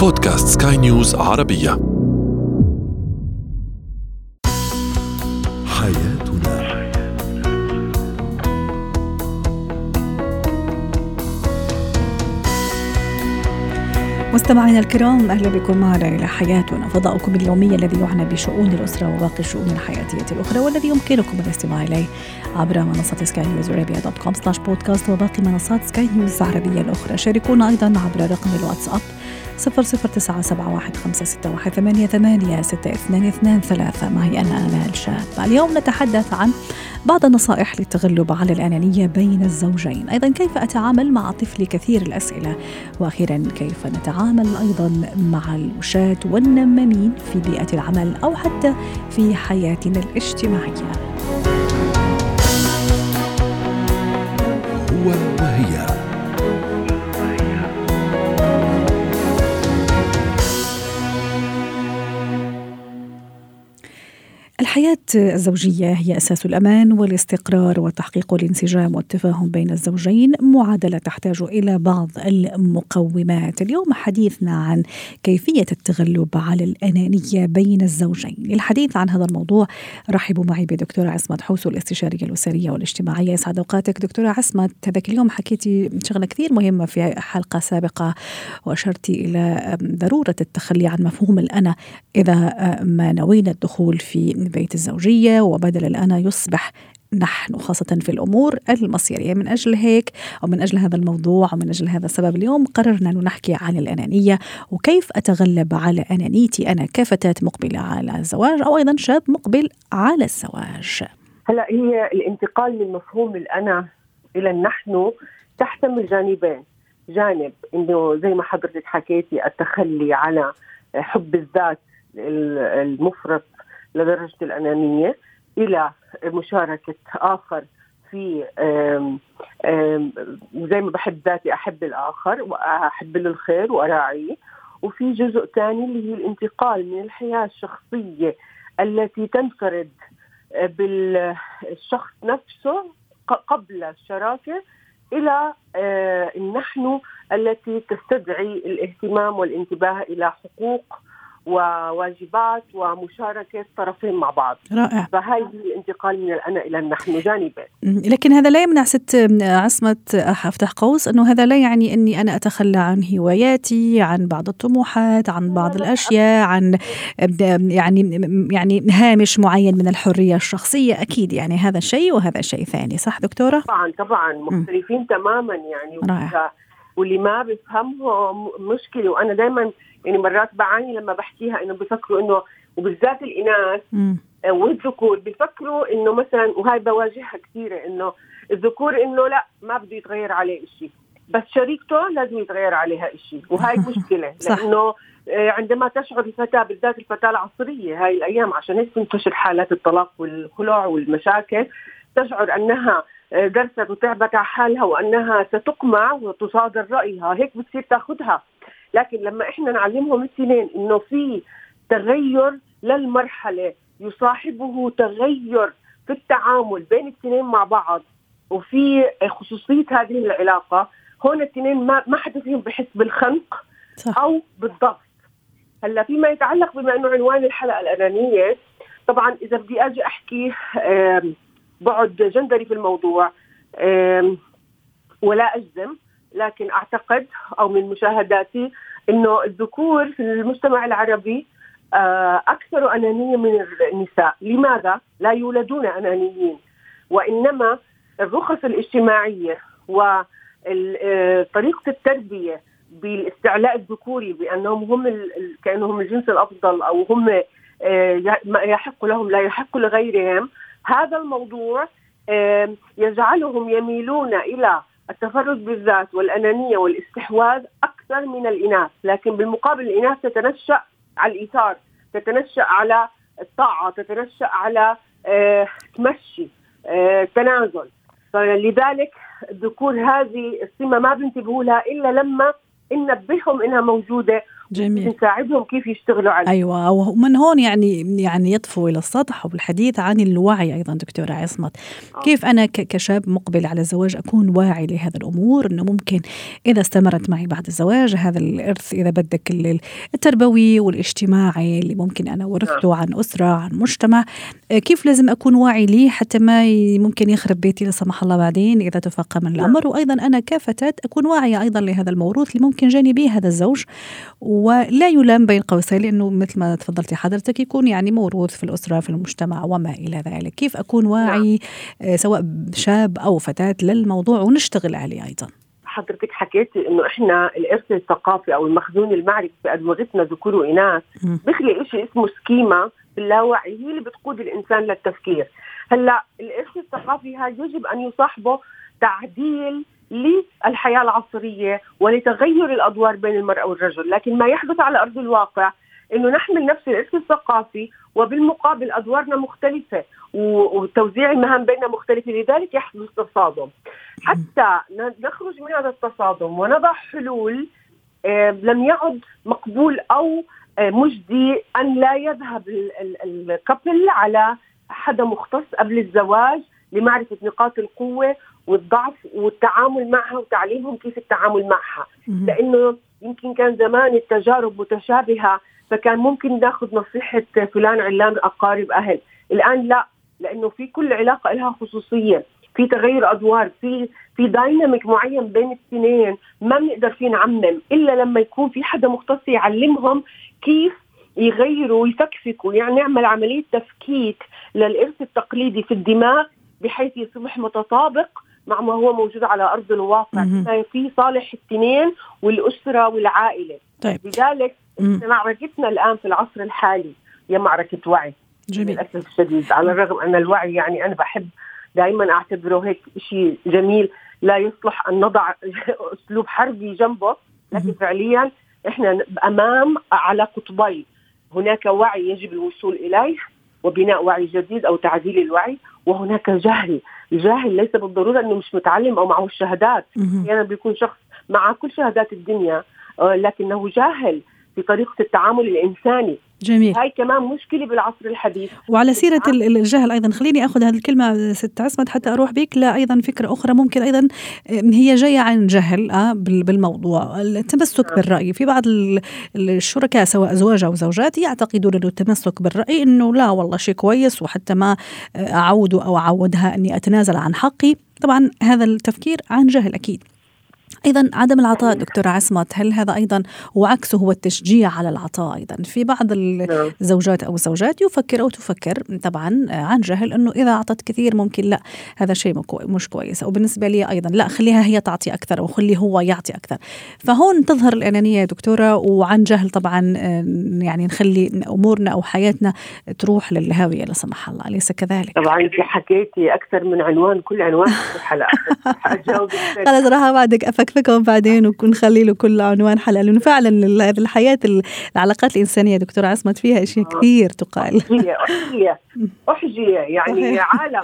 بودكاست سكاي نيوز عربية. حياتنا. مستمعينا الكرام أهلا بكم معنا إلى حياتنا. فضاؤكم اليومي الذي يعنى بشؤون الأسرة وباقي الشؤون الحياتية الأخرى والذي يمكنكم الاستماع إليه عبر منصة سكاي نيوز عربية dot com slash podcast وباقي منصات سكاي نيوز العربيه الأخرى. شاركونا أيضا عبر رقم الواتساب صفر صفر تسعة سبعة واحد خمسة ستة واحد ثمانية ثمانية ستة اثنان اثنان ثلاثة. معي أنا آمال شاب اليوم نتحدث عن بعض النصائح للتغلب على الأنانية بين الزوجين. أيضا كيف أتعامل مع طفلي كثير الأسئلة. وأخيرا كيف نتعامل أيضا مع الوشاة والنمامين في بيئة العمل أو حتى في حياتنا الاجتماعية. هو وهي الزوجية هي أساس الأمان والاستقرار وتحقيق الانسجام والتفاهم بين الزوجين. معادلة تحتاج إلى بعض المقومات. اليوم حديثنا عن كيفية التغلب على الأنانية بين الزوجين. للحديث عن هذا الموضوع رحبوا معي بدكتورة عصمت حوسو الاستشارية الأسرية والاجتماعية. يسعد أوقاتك دكتورة عصمت. هذاك اليوم حكيتي شغلة كثير مهمة في حلقة سابقة وأشرتي إلى ضرورة التخلي عن مفهوم الأنا إذا ما نوينا الدخول في بيت الزوجية وبدل الأنا يصبح نحن خاصة في الأمور المصيرية. من أجل هيك أو من أجل هذا الموضوع ومن أجل هذا السبب اليوم قررنا أن نحكي عن الأنانية وكيف أتغلب على أنانيتي أنا كفتاة مقبلة على الزواج أو أيضا شاب مقبل على الزواج. هلا هي الانتقال من مفهوم الأنا إلى النحن تحتمل جانبين. جانب إنه زي ما حضرتك حكيتي التخلي على حب الذات المفرط لدرجة الأنانية إلى مشاركة آخر في زي ما بحب ذاتي أحب الآخر وأحب له الخير وأراعيه. وفي جزء ثاني اللي هي الانتقال من الحياة الشخصية التي تنفرد بالشخص نفسه قبل الشراكه إلى النحن التي تستدعي الاهتمام والانتباه إلى حقوق وواجبات ومشاركة طرفين مع بعض. رائع. فهاي هي الانتقال من الأنا إلى النحن جانبين. لكن هذا لا يمنع ست عصمة أفتح قوس أنه هذا لا يعني أني أنا أتخلى عن هواياتي عن بعض الطموحات عن بعض الأشياء عن يعني يعني هامش معين من الحرية الشخصية. أكيد يعني هذا شيء وهذا شيء ثاني صح دكتورة؟ طبعا طبعا. مختلفين م. تماما يعني. رائع. واللي ما بيفهمه مشكلة. وأنا دائما يعني مرات بعاني لما بحكيها إنه بفكروا إنه وبالذات الإناث والذكور بفكروا إنه مثلا وهي بواجهها كثيرة إنه الذكور إنه لا ما بده يتغير عليه شيء بس شريكته لازم يتغير عليها شيء وهي مشكلة. لأنه عندما تشعر الفتاة بالذات الفتاة العصرية هاي الأيام عشان هيك تنتشر حالات الطلاق والخلع والمشاكل تشعر أنها درست وتعبت على حالها وأنها ستقمع وتصادر رأيها هيك بتصير تأخذها. لكن لما إحنا نعلمهم الاثنين إنه في تغير للمرحلة يصاحبه تغير في التعامل بين الاثنين مع بعض وفي خصوصية هذه العلاقة هون الاثنين ما ما حدا فيهم بحس بالخنق صح. أو بالضغط هلأ فيما يتعلق بما إنه عنوان الحلقة الأنانية طبعا إذا بدي أجي أحكي بعد جندري في الموضوع ولا أجزم لكن أعتقد أو من مشاهداتي إنه الذكور في المجتمع العربي أكثر أنانية من النساء، لماذا؟ لا يولدون أنانيين وإنما الرخص الاجتماعية وطريقة التربية بالاستعلاء الذكوري بأنهم هم كأنهم الجنس الأفضل أو هم يحق لهم لا يحق لغيرهم، هذا الموضوع يجعلهم يميلون إلى التفرد بالذات والأنانية والاستحواذ أكثر من الإناث لكن بالمقابل الإناث تتنشأ على الإيثار تتنشأ على الطاعة تتنشأ على آه تمشي آه تنازل. فلذلك الذكور هذه السمة ما بينتبهوا لها إلا لما ننبههم إنها موجودة جميل نساعدهم كيف يشتغلوا عليه أيوه ومن هون يعني يعني يطفو إلى السطح وبالحديث عن الوعي أيضا دكتورة عصمت آه. كيف أنا كشاب مقبل على الزواج أكون واعي لهذا الأمور إنه ممكن إذا استمرت معي بعد الزواج هذا الإرث إذا بدك التربوي والاجتماعي اللي ممكن أنا ورثته نعم. عن أسرة عن مجتمع كيف لازم أكون واعي ليه حتى ما ممكن يخرب بيتي لا سمح الله بعدين إذا تفاقم نعم. الأمر وأيضا أنا كفتاة أكون واعية أيضا لهذا الموروث اللي ممكن جاني به هذا الزوج ولا يلام بين قوسين لأنه مثل ما تفضلتي حضرتك يكون يعني موروث في الأسرة في المجتمع وما إلى ذلك. كيف أكون واعي نعم. سواء شاب أو فتاة للموضوع ونشتغل عليه أيضا؟ حضرتك حكيتي إنه إحنا الإرث الثقافي أو المخزون المعرفي في ادمغتنا ذكور واناث بخلق شيء اسمه سكيما باللاوعي هي اللي بتقود الإنسان للتفكير. هلأ الإرث الثقافي هذا يجب أن يصاحبه تعديل للحياة العصرية ولتغير الأدوار بين المرأة والرجل، لكن ما يحدث على أرض الواقع إنه نحمل نفس الارث الثقافي وبالمقابل أدوارنا مختلفة وتوزيع المهام بيننا مختلفة لذلك يحدث تصادم. حتى نخرج من هذا التصادم ونضع حلول آه، لم يعد مقبول أو آه، مجدي أن لا يذهب الكابل على حدا مختص قبل الزواج لمعرفة نقاط القوة والضعف والتعامل معها وتعليمهم كيف التعامل معها. لأنه يمكن كان زمان التجارب متشابهة فكان ممكن ناخذ نصيحة فلان علان أقارب أهل. الآن لا لأنه في كل علاقة لها خصوصية في تغير أدوار في في دايناميك معين بين الاثنين ما بنقدر فيه نعمم إلا لما يكون في حدا مختص يعلمهم كيف يغيروا ويفكفكوا. يعني نعمل عملية تفكيك للإرث التقليدي في الدماغ بحيث يصبح متطابق مع ما هو موجود على أرض الواقع. في صالح الاثنين والأسرة والعائلة. طيب. لذلك معركتنا الآن في العصر الحالي هي معركة وعي. جميل. للأسف الشديد. على الرغم أن الوعي يعني أنا بحب دائما أعتبره هيك شيء جميل. لا يصلح أن نضع أسلوب حربي جنبه. لكن فعليا إحنا أمام على قطبين هناك وعي يجب الوصول إليه. وبناء وعي جديد أو تعديل الوعي وهناك جهل الجاهل ليس بالضرورة إنه مش متعلم أو معه الشهادات أحيانا يعني بيكون شخص مع كل شهادات الدنيا آه، لكنه جاهل في طريقة التعامل الإنساني. جميل. هاي كمان مشكلة بالعصر الحديث. وعلى سيرة الجهل أيضا خليني آخذ هذه الكلمة ست عصمت حتى أروح بك لا أيضا فكرة أخرى ممكن أيضا هي جاية عن جهل آه بالموضوع. التمسك نعم. بالرأي. في بعض الشركاء سواء أزواج أو زوجات يعتقدون إنه التمسك بالرأي إنه لا والله شيء كويس وحتى ما أعود أو أعودها إني أتنازل عن حقي. طبعا هذا التفكير عن جهل أكيد. أيضا عدم العطاء دكتورة عصمت هل هذا أيضا وعكسه هو التشجيع على العطاء أيضا؟ في بعض نعم. الزوجات أو الزوجات يفكر أو تفكر طبعا عن جهل إنه إذا أعطت كثير ممكن لا هذا شيء مش كويس. أو بالنسبة لي أيضا لا خليها هي تعطي أكثر أو خليه هو يعطي أكثر. فهون تظهر الأنانية يا دكتورة وعن جهل طبعا يعني نخلي أمورنا أو حياتنا تروح للهاوية لا سمح الله أليس كذلك؟ طبعا انت حكيتي أكثر من عنوان كل عنوان في الحلقة خلص راح بعدك افكفكهم بعدين ونخلي له كل عنوان حلقة لأنه فعلا الحياة العلاقات الإنسانية دكتورة عصمت فيها اشياء آه. كثير تقال. أحجية أحجية أحجية يعني عالم.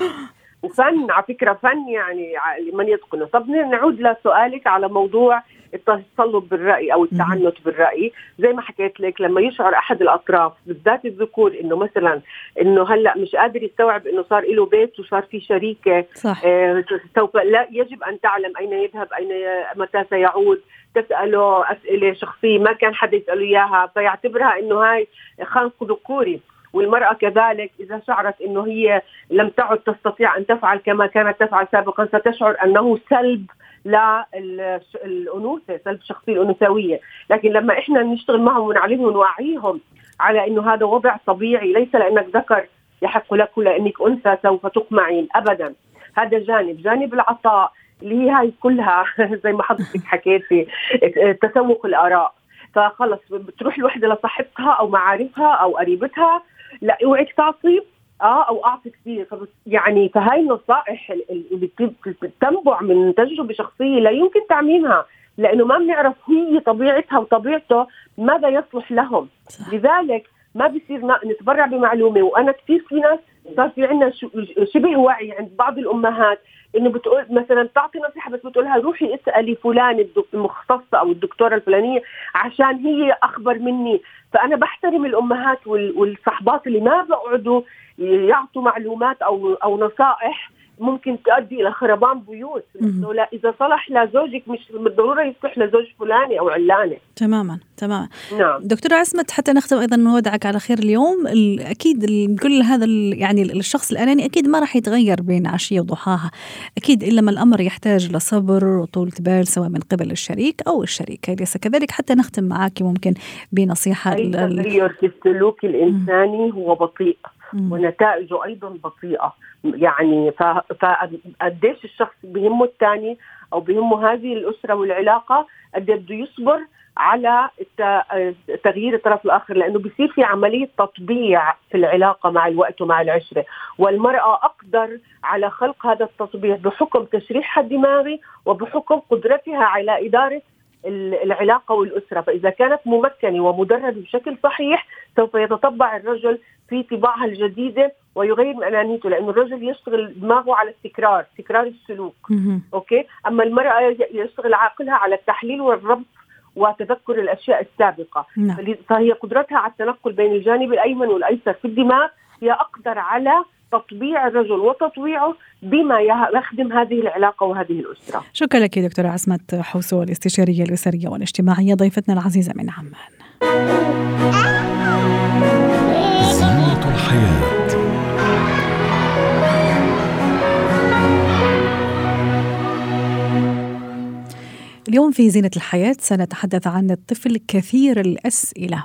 وفن على فكرة فن يعني لمن يتقنه. طب نعود لسؤالك على موضوع التصلب بالرأي أو التعنت بالرأي زي ما حكيت لك لما يشعر أحد الأطراف بالذات الذكور إنه مثلا إنه هلأ مش قادر يستوعب إنه صار له بيت وصار في شريكة صح. آه سوف لا يجب أن تعلم أين يذهب أين متى سيعود تسأله أسئلة شخصية ما كان حدا يسأله إياها فيعتبرها إنه هاي خنق ذكوري والمرأة كذلك إذا شعرت أنه هي لم تعد تستطيع أن تفعل كما كانت تفعل سابقا ستشعر أنه سلب للانوثه سلب الشخصيه الانثويه، لكن لما إحنا نشتغل معهم ونعلمهم ونوعيهم على إنه هذا وضع طبيعي ليس لأنك ذكر يحق لك ولانك أنثى سوف تقمعين ابدا، هذا جانب، جانب العطاء اللي هي هاي كلها زي ما حضرتك حكيتي تسوق الآراء. فخلص بتروح الوحدة لصاحبتها أو معارفها أو قريبتها لا اوعك تعطي آه أو أعطي كثير. يعني فهاي النصائح اللي بتنبع من تجربة شخصية لا يمكن تعميمها لأنه ما بنعرف هي طبيعتها وطبيعته ماذا يصلح لهم. صح. لذلك ما بصير نتبرع بمعلومة. وأنا كثير في ناس صار في عندنا شبه وعي عند بعض الأمهات إنه بتقول مثلا تعطي نصيحة بس بتقولها روحي اسألي فلان المختصة أو الدكتورة الفلانية عشان هي أخبر مني. فأنا بحترم الأمهات والصحبات اللي ما بقعدوا يعطوا معلومات أو أو نصائح ممكن تؤدي إلى خربان بيوت. لا إذا صلح لزوجك مش بالضرورة يصلح لزوج فلاني أو علانه تماما تماما. نعم. دكتورة عصمت حتى نختم أيضا نودعك على خير اليوم. أكيد كل هذا يعني الشخص الأناني أكيد ما راح يتغير بين عشية وضحاها. أكيد إلا ما الأمر يحتاج لصبر وطولة بال سواء من قبل الشريك أو الشريكه ليس كذلك؟ حتى نختم معك ممكن بنصيحة التغير في السلوك الإنساني هو بطيء. ونتائجه أيضا بطيئة. يعني فقديش الشخص بهمه الثاني أو بهمه هذه الأسرة والعلاقة قد بده يصبر على تغيير الطرف الآخر لأنه بصير في عملية تطبيع في العلاقة مع الوقت ومع العشرة. والمرأة أقدر على خلق هذا التطبيع بحكم تشريحها الدماغي وبحكم قدرتها على إدارة العلاقة والأسرة، فإذا كانت ممكنة ومدربة بشكل صحيح سوف يتطبع الرجل في طباعها الجديدة ويغير من انانيته لأنه الرجل يشتغل دماغه على التكرار، تكرار السلوك. أوكي؟ أما المرأة يشتغل عقلها على التحليل والربط وتذكر الأشياء السابقة، نعم. فهي قدرتها على التنقل بين الجانب الأيمن والأيسر في الدماغ هي أقدر على تطبيع الرجل وتطويعه بما يخدم هذه العلاقة وهذه الأسرة. شكرا لك دكتورة عصمت حوسو الاستشارية الأسرية والاجتماعية ضيفتنا العزيزة من عمان. الحياة اليوم في زينة الحياة سنتحدث عن الطفل كثير الأسئلة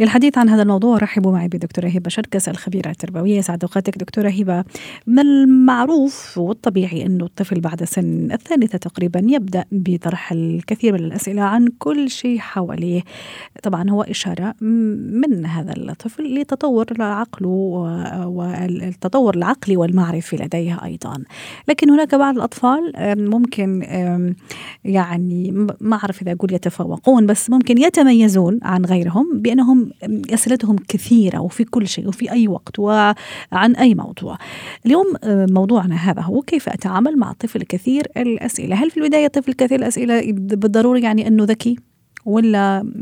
للحديث عن هذا الموضوع رحبوا معي بدكتورة هبة شركس الخبيرة التربوية سعد أوقاتك دكتورة هبة. ما المعروف والطبيعي أنه الطفل بعد سن الثالثة تقريبا يبدأ بطرح الكثير من الأسئلة عن كل شيء حواليه. طبعا هو إشارة من هذا الطفل لتطور عقله والتطور العقلي والمعرفي لديه أيضا. لكن هناك بعض الأطفال ممكن يعني ما أعرف إذا أقول يتفوقون بس ممكن يتميزون عن غيرهم بأنهم أسئلتهم كثيرة وفي كل شيء وفي أي وقت وعن أي موضوع. اليوم آه، موضوعنا هذا هو كيف أتعامل مع طفل كثير الأسئلة؟ هل في البداية طفل كثير الأسئلة بالضرورة يعني أنه ذكي ولا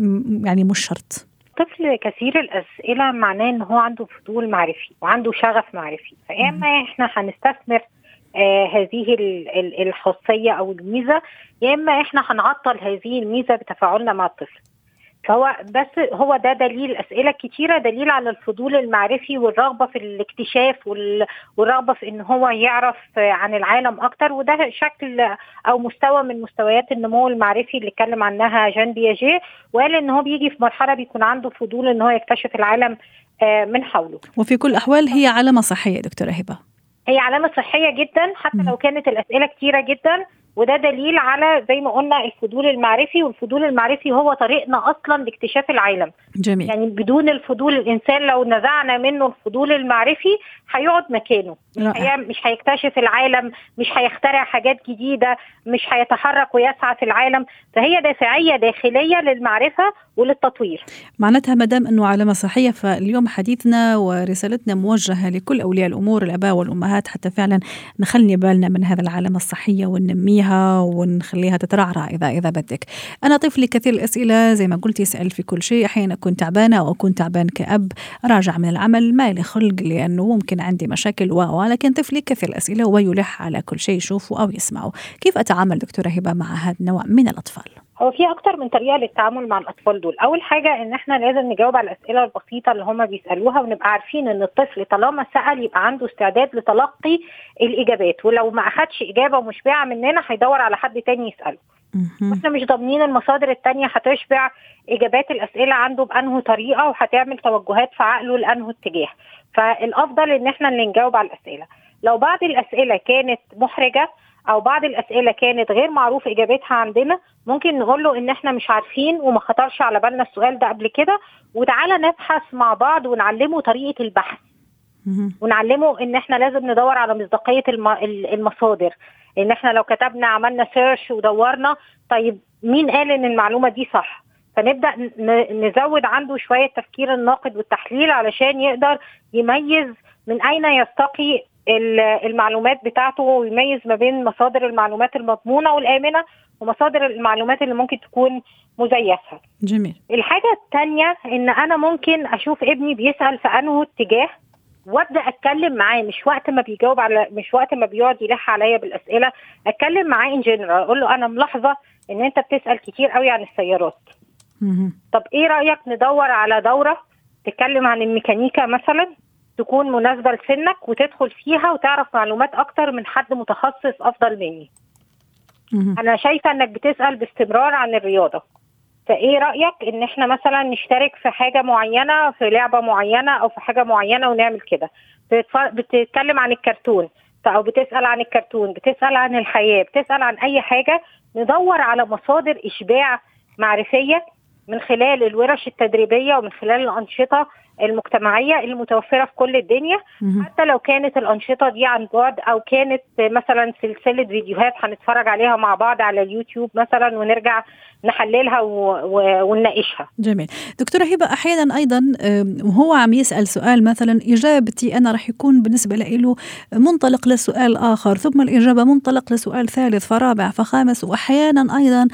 يعني مش شرط؟ طفل كثير الأسئلة معناه أنه هو عنده فضول معرفي وعنده شغف معرفي. فيا إما إحنا هنستثمر آه هذه الخاصية أو الميزة يا إما إحنا هنعطل هذه الميزة بتفاعلنا مع الطفل. فهو بس هو ده دليل أسئلة كتيرة دليل على الفضول المعرفي والرغبة في الاكتشاف والرغبة في إن هو يعرف عن العالم أكتر وده شكل أو مستوى من مستويات النمو المعرفي اللي اتكلم عنها جان بياجي وقال إن هو بيجي في مرحلة بيكون عنده فضول إن هو يكتشف العالم آه، من حوله. وفي كل الأحوال هي علامة صحية دكتورة هبة. هي علامة صحية جدا حتى لو كانت الأسئلة كتيرة جدا. وده دليل على زي ما قلنا الفضول المعرفي والفضول المعرفي هو طريقنا أصلا لاكتشاف العالم. جميل. يعني بدون الفضول الإنسان لو نزعنا منه الفضول المعرفي هيقعد مكانه. مش, هي... مش هيكتشف العالم مش هيخترع حاجات جديدة مش هيتحرك ويسعى في العالم. فهي دافعية داخلية للمعرفة وللتطوير. معناتها ما دام أنه علامة صحية فاليوم حديثنا ورسالتنا موجهة لكل أولياء الأمور الأباء والأمهات حتى فعلا نخلي بالنا من هذا العلامة الصحية وننميها ونخليها تترعرع اذا إذا بدك. أنا طفلي كثير الأسئلة زي ما قلت يسال في كل شيء. أحيانا أكون تعبانة أو أكون تعبان كأب راجع من العمل ما لي خلق لأنه ممكن عندي مشاكل و لكن طفلي كثير الأسئلة ويلح على كل شيء يشوفه أو يسمعه كيف أتعامل دكتورة هبة مع هذا النوع من الأطفال؟ هو في أكتر من طريقة للتعامل مع الأطفال دول. أول حاجة إن إحنا لازم نجاوب على الأسئلة البسيطة اللي هم بيسألوها ونبقى عارفين إن الطفل طالما سأل يبقى عنده استعداد لتلقي الإجابات. ولو ما أخدش إجابة مشبعه مننا هيدور على حد تاني يسأله. وإحنا مش ضامنين المصادر التانية هتشبع إجابات الأسئلة عنده بأنه طريقة وهتعمل توجهات في عقله لأنه اتجاه. فالأفضل إن إحنا اللي نجاوب على الأسئلة. لو بعض الأسئلة كانت محرجة أو بعض الأسئلة كانت غير معروف إجابتها عندنا ممكن نقول له إن إحنا مش عارفين وما خطرش على بالنا السؤال ده قبل كده وتعالى نبحث مع بعض ونعلمه طريقة البحث. ونعلمه إن إحنا لازم ندور على مصداقية المصادر. إن إحنا لو كتبنا عملنا سيرش ودورنا طيب مين قال إن المعلومة دي صح؟ فنبدأ نزود عنده شوية تفكير الناقد والتحليل علشان يقدر يميز من أين يستقي المعلومات بتاعته ويميز ما بين مصادر المعلومات المضمونة والآمنة ومصادر المعلومات اللي ممكن تكون مزيفة. جميل. الحاجة الثانية إن أنا ممكن أشوف ابني بيسأل في انه اتجاه وأبدأ أتكلم معاه مش وقت ما بيجاوب على مش وقت ما بيقعد يلح عليا بالأسئلة أتكلم معاه ان جنرال أقول له أنا ملاحظة إن أنت بتسأل كتير قوي عن السيارات. طب إيه رأيك ندور على دورة تتكلم عن الميكانيكا مثلا تكون مناسبة لسنك وتدخل فيها وتعرف معلومات أكتر من حد متخصص أفضل مني. أنا شايفة إنك بتسأل باستمرار عن الرياضة. فإيه رأيك إن إحنا مثلا نشترك في حاجة معينة في لعبة معينة أو في حاجة معينة ونعمل كده؟ بتتكلم عن الكرتون أو بتسأل عن الكرتون بتسأل عن الحياة بتسأل عن أي حاجة ندور على مصادر إشباع معرفية من خلال الورش التدريبية ومن خلال الأنشطة المجتمعية المتوفرة في كل الدنيا حتى لو كانت الأنشطة دي عن بعد أو كانت مثلا سلسلة فيديوهات هنتفرج عليها مع بعض على اليوتيوب مثلا ونرجع نحللها ونناقشها. جميل، دكتورة هبة أحيانا أيضا وهو عم يسأل سؤال مثلا إجابتي أنا رح يكون بالنسبة له منطلق لسؤال آخر ثم الإجابة منطلق لسؤال ثالث فرابع فخامس وأحيانا أيضا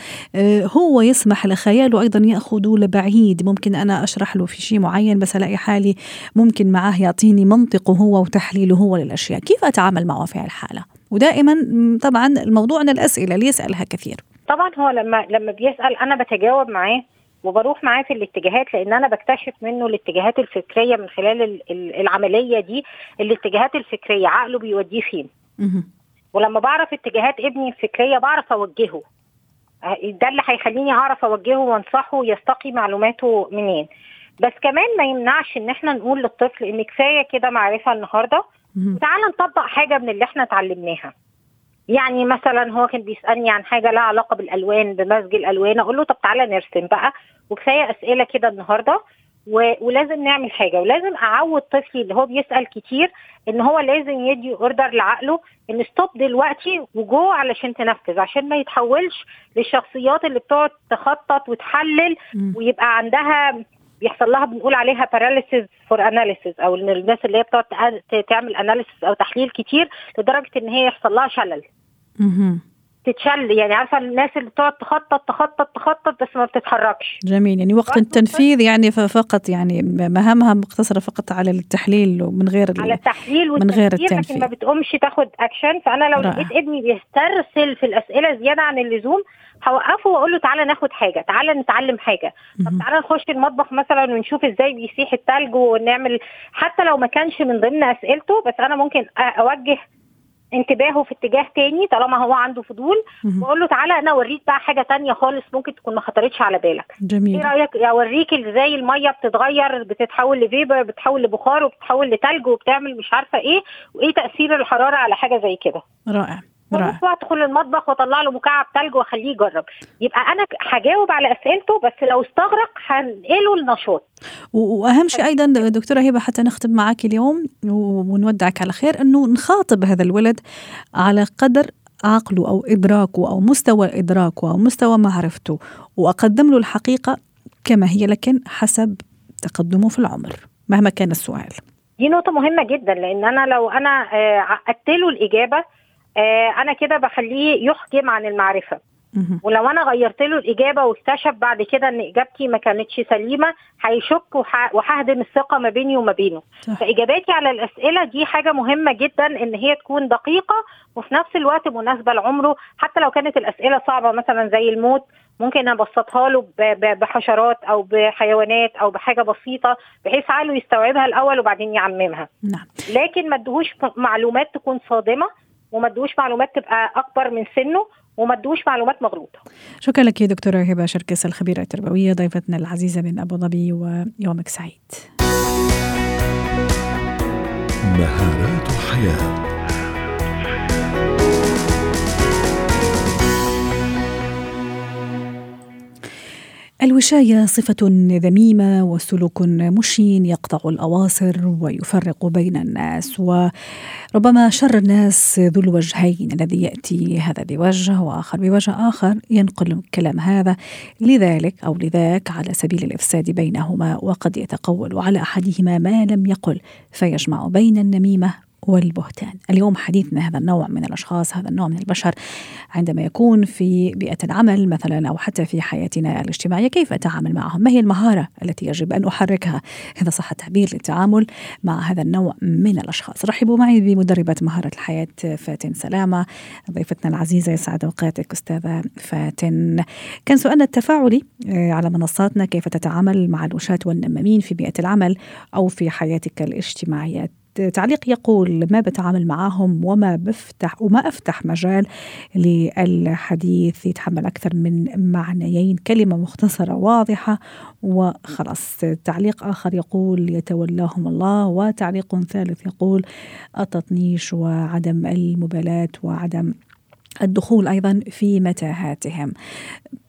هو يسمح لخياله أيضا يأخذه لبعيد ممكن أنا أشرح له في شيء معين بس الاقي حالي ممكن معاه يعطيني منطقه هو وتحليله هو للأشياء، كيف أتعامل معه في الحالة؟ ودائما طبعا الموضوع من الأسئلة اللي يسالها كثير. طبعا هو لما لما بيسأل أنا بتجاوب معاه وبروح معاه في الاتجاهات لأن أنا بكتشف منه الاتجاهات الفكرية من خلال العملية دي الاتجاهات الفكرية عقله بيوديه فين. ولما بعرف اتجاهات ابني الفكرية بعرف أوجهه. ده اللي هيخليني أعرف أوجهه وأنصحه يستقي معلوماته منين. بس كمان ما يمنعش إن إحنا نقول للطفل إن كفاية كده معرفة النهارده. تعال نطبق حاجة من اللي إحنا اتعلمناها. يعني مثلا هو كان بيسألني عن حاجة لها علاقة بالألوان بمزج الألوان أقول له طب تعالى نرسم بقى وكفاية أسئلة كده النهارده و... ولازم نعمل حاجة ولازم أعود طفلي اللي هو بيسأل كتير إن هو لازم يدي order لعقله إن stop دلوقتي وجو علشان تنفذ عشان ما يتحولش للشخصيات اللي بتقعد تخطط وتحلل. ويبقى عندها بيحصل لها بنقول عليها paralysis for analysis أو إن الناس اللي هي بتقعد تعمل analysis أو تحليل كتير لدرجة إن هي يحصل لها شلل. تتشل يعني عارفة الناس اللي بتقعد تخطط تخطط تخطط بس ما بتتحركش. جميل يعني وقت التنفيذ يعني فقط يعني مهامها مقتصرة فقط على التحليل ومن غير على التحليل من غير التنفيذ لكن ما بتقومش تاخد اكشن فأنا لو لقيت ابني بيسترسل في الأسئلة زيادة عن اللزوم هوقفه وأقول له تعالى ناخد حاجة تعالى نتعلم حاجة. طب تعالى نخش المطبخ مثلا ونشوف إزاي بيسيح التلج ونعمل حتى لو ما كانش من ضمن أسئلته بس أنا ممكن أوجه انتباهه في اتجاه تاني طالما هو عنده فضول. واقول له تعالى أنا اوريك بقى حاجة تانية خالص ممكن تكون ما خطرتش على بالك. جميل. إيه رأيك؟ اوريك إزاي المية بتتغير بتتحول ل vapor بتتحول لبخار وبتتحول لتلج وبتعمل مش عارفة إيه وايه تأثير الحرارة على حاجة زي كده. رائع رائع. ادخل المطبخ واطلع له مكعب ثلج واخليه يجرب. يبقى أنا هجاوب على اسئلته بس لو استغرق هنقله النشاط وأهم شيء أيضا دكتورة هبة حتى نختم معك اليوم ونودعك على خير أنه نخاطب هذا الولد على قدر عقله أو إدراكه أو مستوى إدراكه أو مستوى معرفته وأقدم له الحقيقة كما هي لكن حسب تقدمه في العمر مهما كان السؤال. دي نقطة مهمة جدا لأن أنا لو أنا عقدت له الإجابة أنا كده بخليه يحكم عن المعرفة. ولو أنا غيرت له الإجابة واكتشف بعد كده إن إجابتي ما كانتش سليمة هيشك وههدم الثقة ما بيني وما بينه. صح. فإجاباتي على الأسئلة دي حاجة مهمة جدا إن هي تكون دقيقة وفي نفس الوقت مناسبة لعمره. حتى لو كانت الأسئلة صعبة مثلا زي الموت ممكن أبسطها له بحشرات أو بحيوانات أو بحاجة بسيطة بحيث عقله يستوعبها الأول وبعدين يعممها. نعم. لكن ما ادهوش معلومات تكون صادمة. وما ادوش معلومات تبقى اكبر من سنه وما ادوش معلومات مغلوطة. شكرا لك دكتوره هبه شركس الخبيرة التربوية ضيفتنا العزيزة من أبو ظبي ويومك سعيد. مهارات الحياة الوشاية صفة ذميمة وسلوك مشين يقطع الأواصر ويفرق بين الناس وربما شر الناس ذو الوجهين الذي يأتي هذا بوجه وآخر بوجه آخر ينقل الكلام هذا لذلك أو لذاك على سبيل الإفساد بينهما وقد يتقول على أحدهما ما لم يقل فيجمع بين النميمة والبهتان. اليوم حديثنا هذا النوع من الأشخاص هذا النوع من البشر عندما يكون في بيئة العمل مثلا أو حتى في حياتنا الاجتماعية كيف أتعامل معهم؟ ما هي المهارة التي يجب أن أحركها؟ إذا صح التعبير للتعامل مع هذا النوع من الأشخاص. رحبوا معي بمدربة مهارة الحياة فاتن سلامة ضيفتنا العزيزة يسعد أوقاتك أستاذة فاتن. كان سؤالنا التفاعلي آه، على منصاتنا كيف تتعامل مع الوشاة والنمامين في بيئة العمل أو في حياتك الاجتماعية؟ تعليق يقول ما بتعامل معهم وما بفتح وما أفتح مجال للحديث يتحمل أكثر من معنيين. كلمة مختصرة واضحة وخلاص. تعليق آخر يقول يتولاهم الله وتعليق ثالث يقول التطنيش وعدم المبالاة وعدم الدخول أيضا في متاهاتهم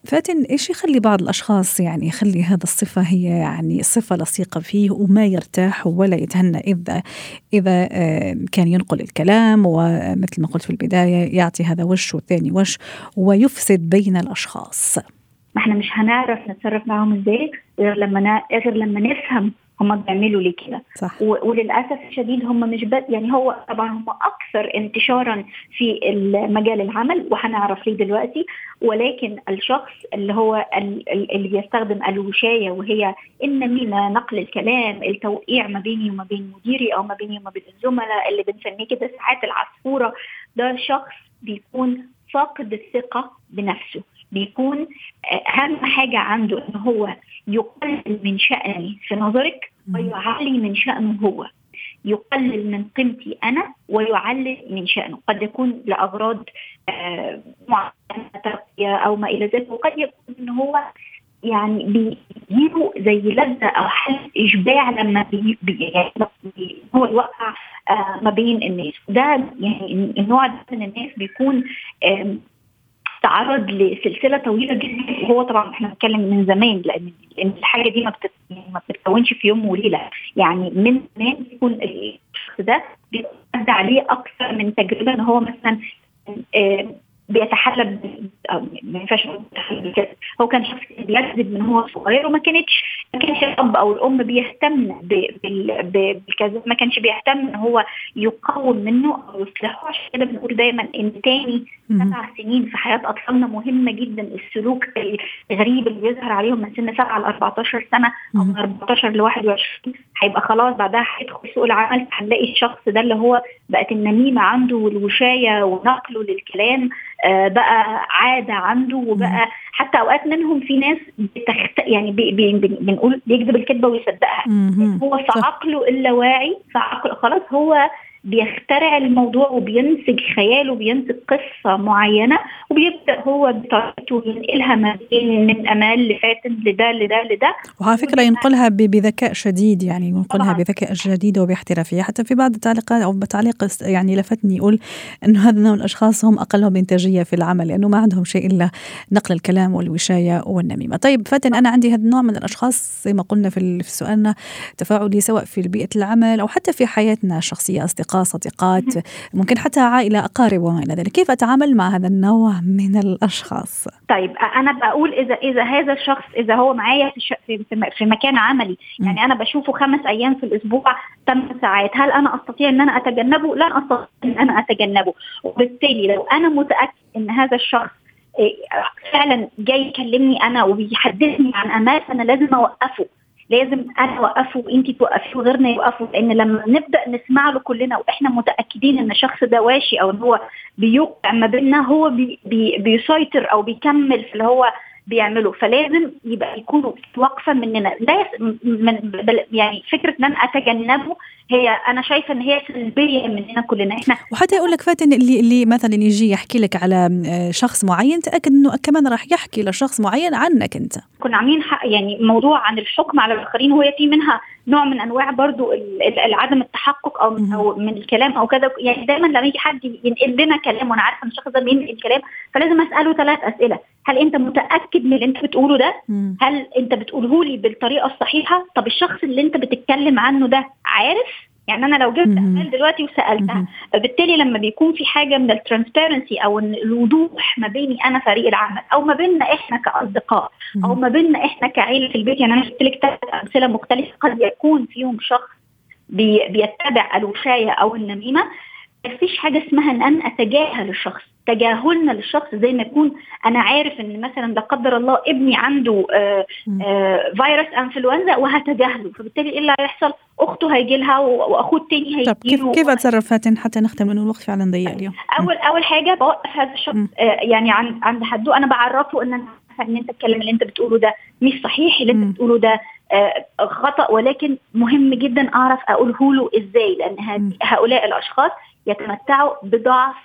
فاتن إيش يخلي بعض الأشخاص يعني يخلي هذا الصفة هي يعني صفة لصيقة فيه وما يرتاح ولا يتهنى إذا إذا كان ينقل الكلام ومثل ما قلت في البداية يعطي هذا وش والثاني وش ويفسد بين الأشخاص. ما إحنا مش هنعرف نتصرف معاهم إزاي غير لما غير لما نفهم هم بيعملوا ليه كده. وللأسف الشديد هم مش بس يعني هو طبعا هم أكثر انتشارا في مجال العمل وهنعرف ليه دلوقتي ولكن الشخص اللي هو اللي بيستخدم الوشاية وهي النميمه نقل الكلام التوقيع ما بيني وما بين مديري أو ما بيني وما بين الزملاء اللي بنسميه كده ساعات العصفورة ده شخص بيكون فاقد الثقة بنفسه. بيكون أهم حاجة عنده إن هو يقلل من شأني في نظرك ويعلي من شأنه هو. يقلل من قيمتي أنا ويعلي من شأنه. قد يكون لأغراض آه ترقيه أو ما إلى ذلك وقد يكون إن هو يعني بيجيله زي لذة أو حالة إشباع لما بي يعني هو يوقع آه ما بين الناس. ده يعني النوع ده من الناس بيكون تعرض لسلسلة طويلة جدا. وهو طبعا إحنا بنتكلم من زمان لأن الحاجة دي ما ما بتتكونش في يوم وليلة. يعني من زمان يكون الشخص ده بيعدي عليه أكثر من تجربة إن هو مثلا بيتحلى ما ينفعش هو كان شخص بيكذب من هو صغير وما كانتش ما كانش الأب أو الأم بيهتم بالكذب. ما كانش بيهتم إن هو يقوم منه أو يصلحه عشان كده بنقول دايما إن تاني سبع سنين في حياة أطفالنا مهمة جدا. السلوك الغريب اللي بيظهر عليهم من سن 7 ل 14 سنة أو من 14 ل 21 هيبقى خلاص بعدها هيدخل سوق العمل. هنلاقي الشخص ده اللي هو بقت النميمة عنده والوشاية ونقله للكلام. بقى عادة عنده وبقى حتى أوقات منهم في ناس بتخت... يعني بي... بي... بنقول بيكذب الكذبة ويصدقها. هو في عقله اللاواعي في عقله خلاص هو بيخترع الموضوع وبينسج خياله بينسج قصة معينة وبيبدأ هو بطريقته ينقلها ما بين من أمال لفاتن لده لده لده. وعلى فكرة ينقلها بذكاء شديد يعني ينقلها بذكاء شديد وباحترافية. حتى في بعض التعليقات أو بتعليق يعني لفتني يقول أنه هذا نوع الأشخاص هم أقلهم إنتاجية في العمل لأنه ما عندهم شيء إلا نقل الكلام والوشاية والنميمة. طيب فاتن أنا عندي هذا النوع من الأشخاص زي ما قلنا في سؤالنا تفاعلي سواء في بيئة العمل أو حتى في حياتنا الشخصية أصدقاء أصدقاء صديقات ممكن حتى عائلة أقارب وما إلى ذلك. كيف أتعامل مع هذا النوع من الأشخاص؟ طيب أنا بقول إذا إذا هذا الشخص إذا هو معايا في, في مكان عملي يعني أنا بشوفه خمس أيام في الأسبوع ثمان ساعات هل أنا أستطيع أن أنا أتجنبه؟ لن أستطيع أن أنا أتجنبه. وبالتالي لو أنا متأكد أن هذا الشخص إيه، فعلا جاي يكلمني أنا وبيحدثني عن أمال فانا لازم أوقفه. لازم أنا أوقفه وانت توقفيه وغيرنا يوقفوا لأن لما نبدا نسمع له كلنا وإحنا متأكدين إن الشخص ده واشي أو إن هو بيوقع ما بيننا هو بي بي بيسيطر أو بيكمل في اللي هو بيعملوا. فلازم يبقى يكونوا وقفه مننا. لا من يعني فكرة إن أنا أتجنبه هي أنا شايفة إن هي سلبية مننا كلنا. إحنا وحتى يقول لك فاتن اللي اللي مثلا يجي يحكي لك على شخص معين تأكد إنه كمان راح يحكي لشخص معين عنك أنت. كنا عاملين يعني موضوع عن الحكم على الآخرين وهي في منها نوع من أنواع برضو عدم التحقق أو من, أو من الكلام أو كذا. يعني دايما لما يجي حد ينقل لنا كلام وأنا عارفة إن الشخص ده بينقل كلام فلازم أسأله ثلاث أسئلة. هل أنت متأكد من اللي أنت بتقوله ده؟ هل أنت بتقوله لي بالطريقة الصحيحة؟ طب الشخص اللي أنت بتتكلم عنه ده عارف؟ يعني أنا لو جبت أمال دلوقتي وسألتها بالتالي لما بيكون في حاجة من ال transparency أو الوضوح ما بيني أنا فريق العمل أو ما بيننا إحنا كأصدقاء أو ما بيننا إحنا كعيلة في البيت يعني أنا جبت لك ثلاث أمثلة مختلفة قد يكون فيهم شخص بي بيتبع الوشايه أو النميمة ما فيش حاجة اسمها إن أنا أتجاهل الشخص. تجاهلنا للشخص زي ما يكون أنا عارف إن مثلا لا قدر الله ابني عنده آآ آآ فيروس إنفلونزا وهتجاهله. فبالتالي إيه اللي هيحصل؟ أخته هيجي لها وأخوه التاني هيجي طب كيف كيف أتصرف فاتن حتى نختم؟ لأنه الوقت فعلا ضيق اليوم. اول أول حاجة بوقف هذا الشخص يعني عند عند حده. أنا بعرفه إن أنا إن أنت الكلام اللي أنت بتقوله ده مش صحيح اللي أنت بتقوله ده آه خطأ. ولكن مهم جدا أعرف أقوله له إزاي لأن هؤلاء الأشخاص يتمتعوا بضعف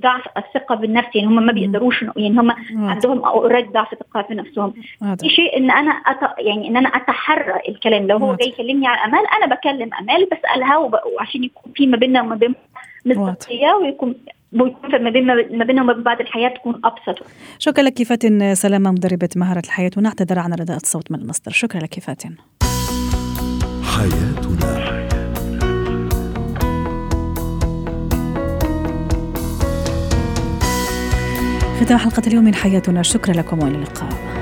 ضعف الثقة بالنفس يعني هم ما بيقدروش يعني هم عندهم اوريدي ضعف الثقة في نفسهم. في شيء إن أنا أت... يعني إن أنا أتحرى الكلام لو هو جاي يكلمني عن أمال أنا بكلم أمال بسألها وعشان يكون في ما بيننا وما بين مصداقيه ويكون ويكون ما بين ما بيننا وما بين بعض الحياة تكون أبسط. شكرا لك فاتن سلامة مدربة مهارة الحياة ونعتذر عن رداءة الصوت من المصدر. شكرا لك فاتن حياتنا. ختام حلقة اليوم من حياتنا. شكرا لكم وإلى اللقاء.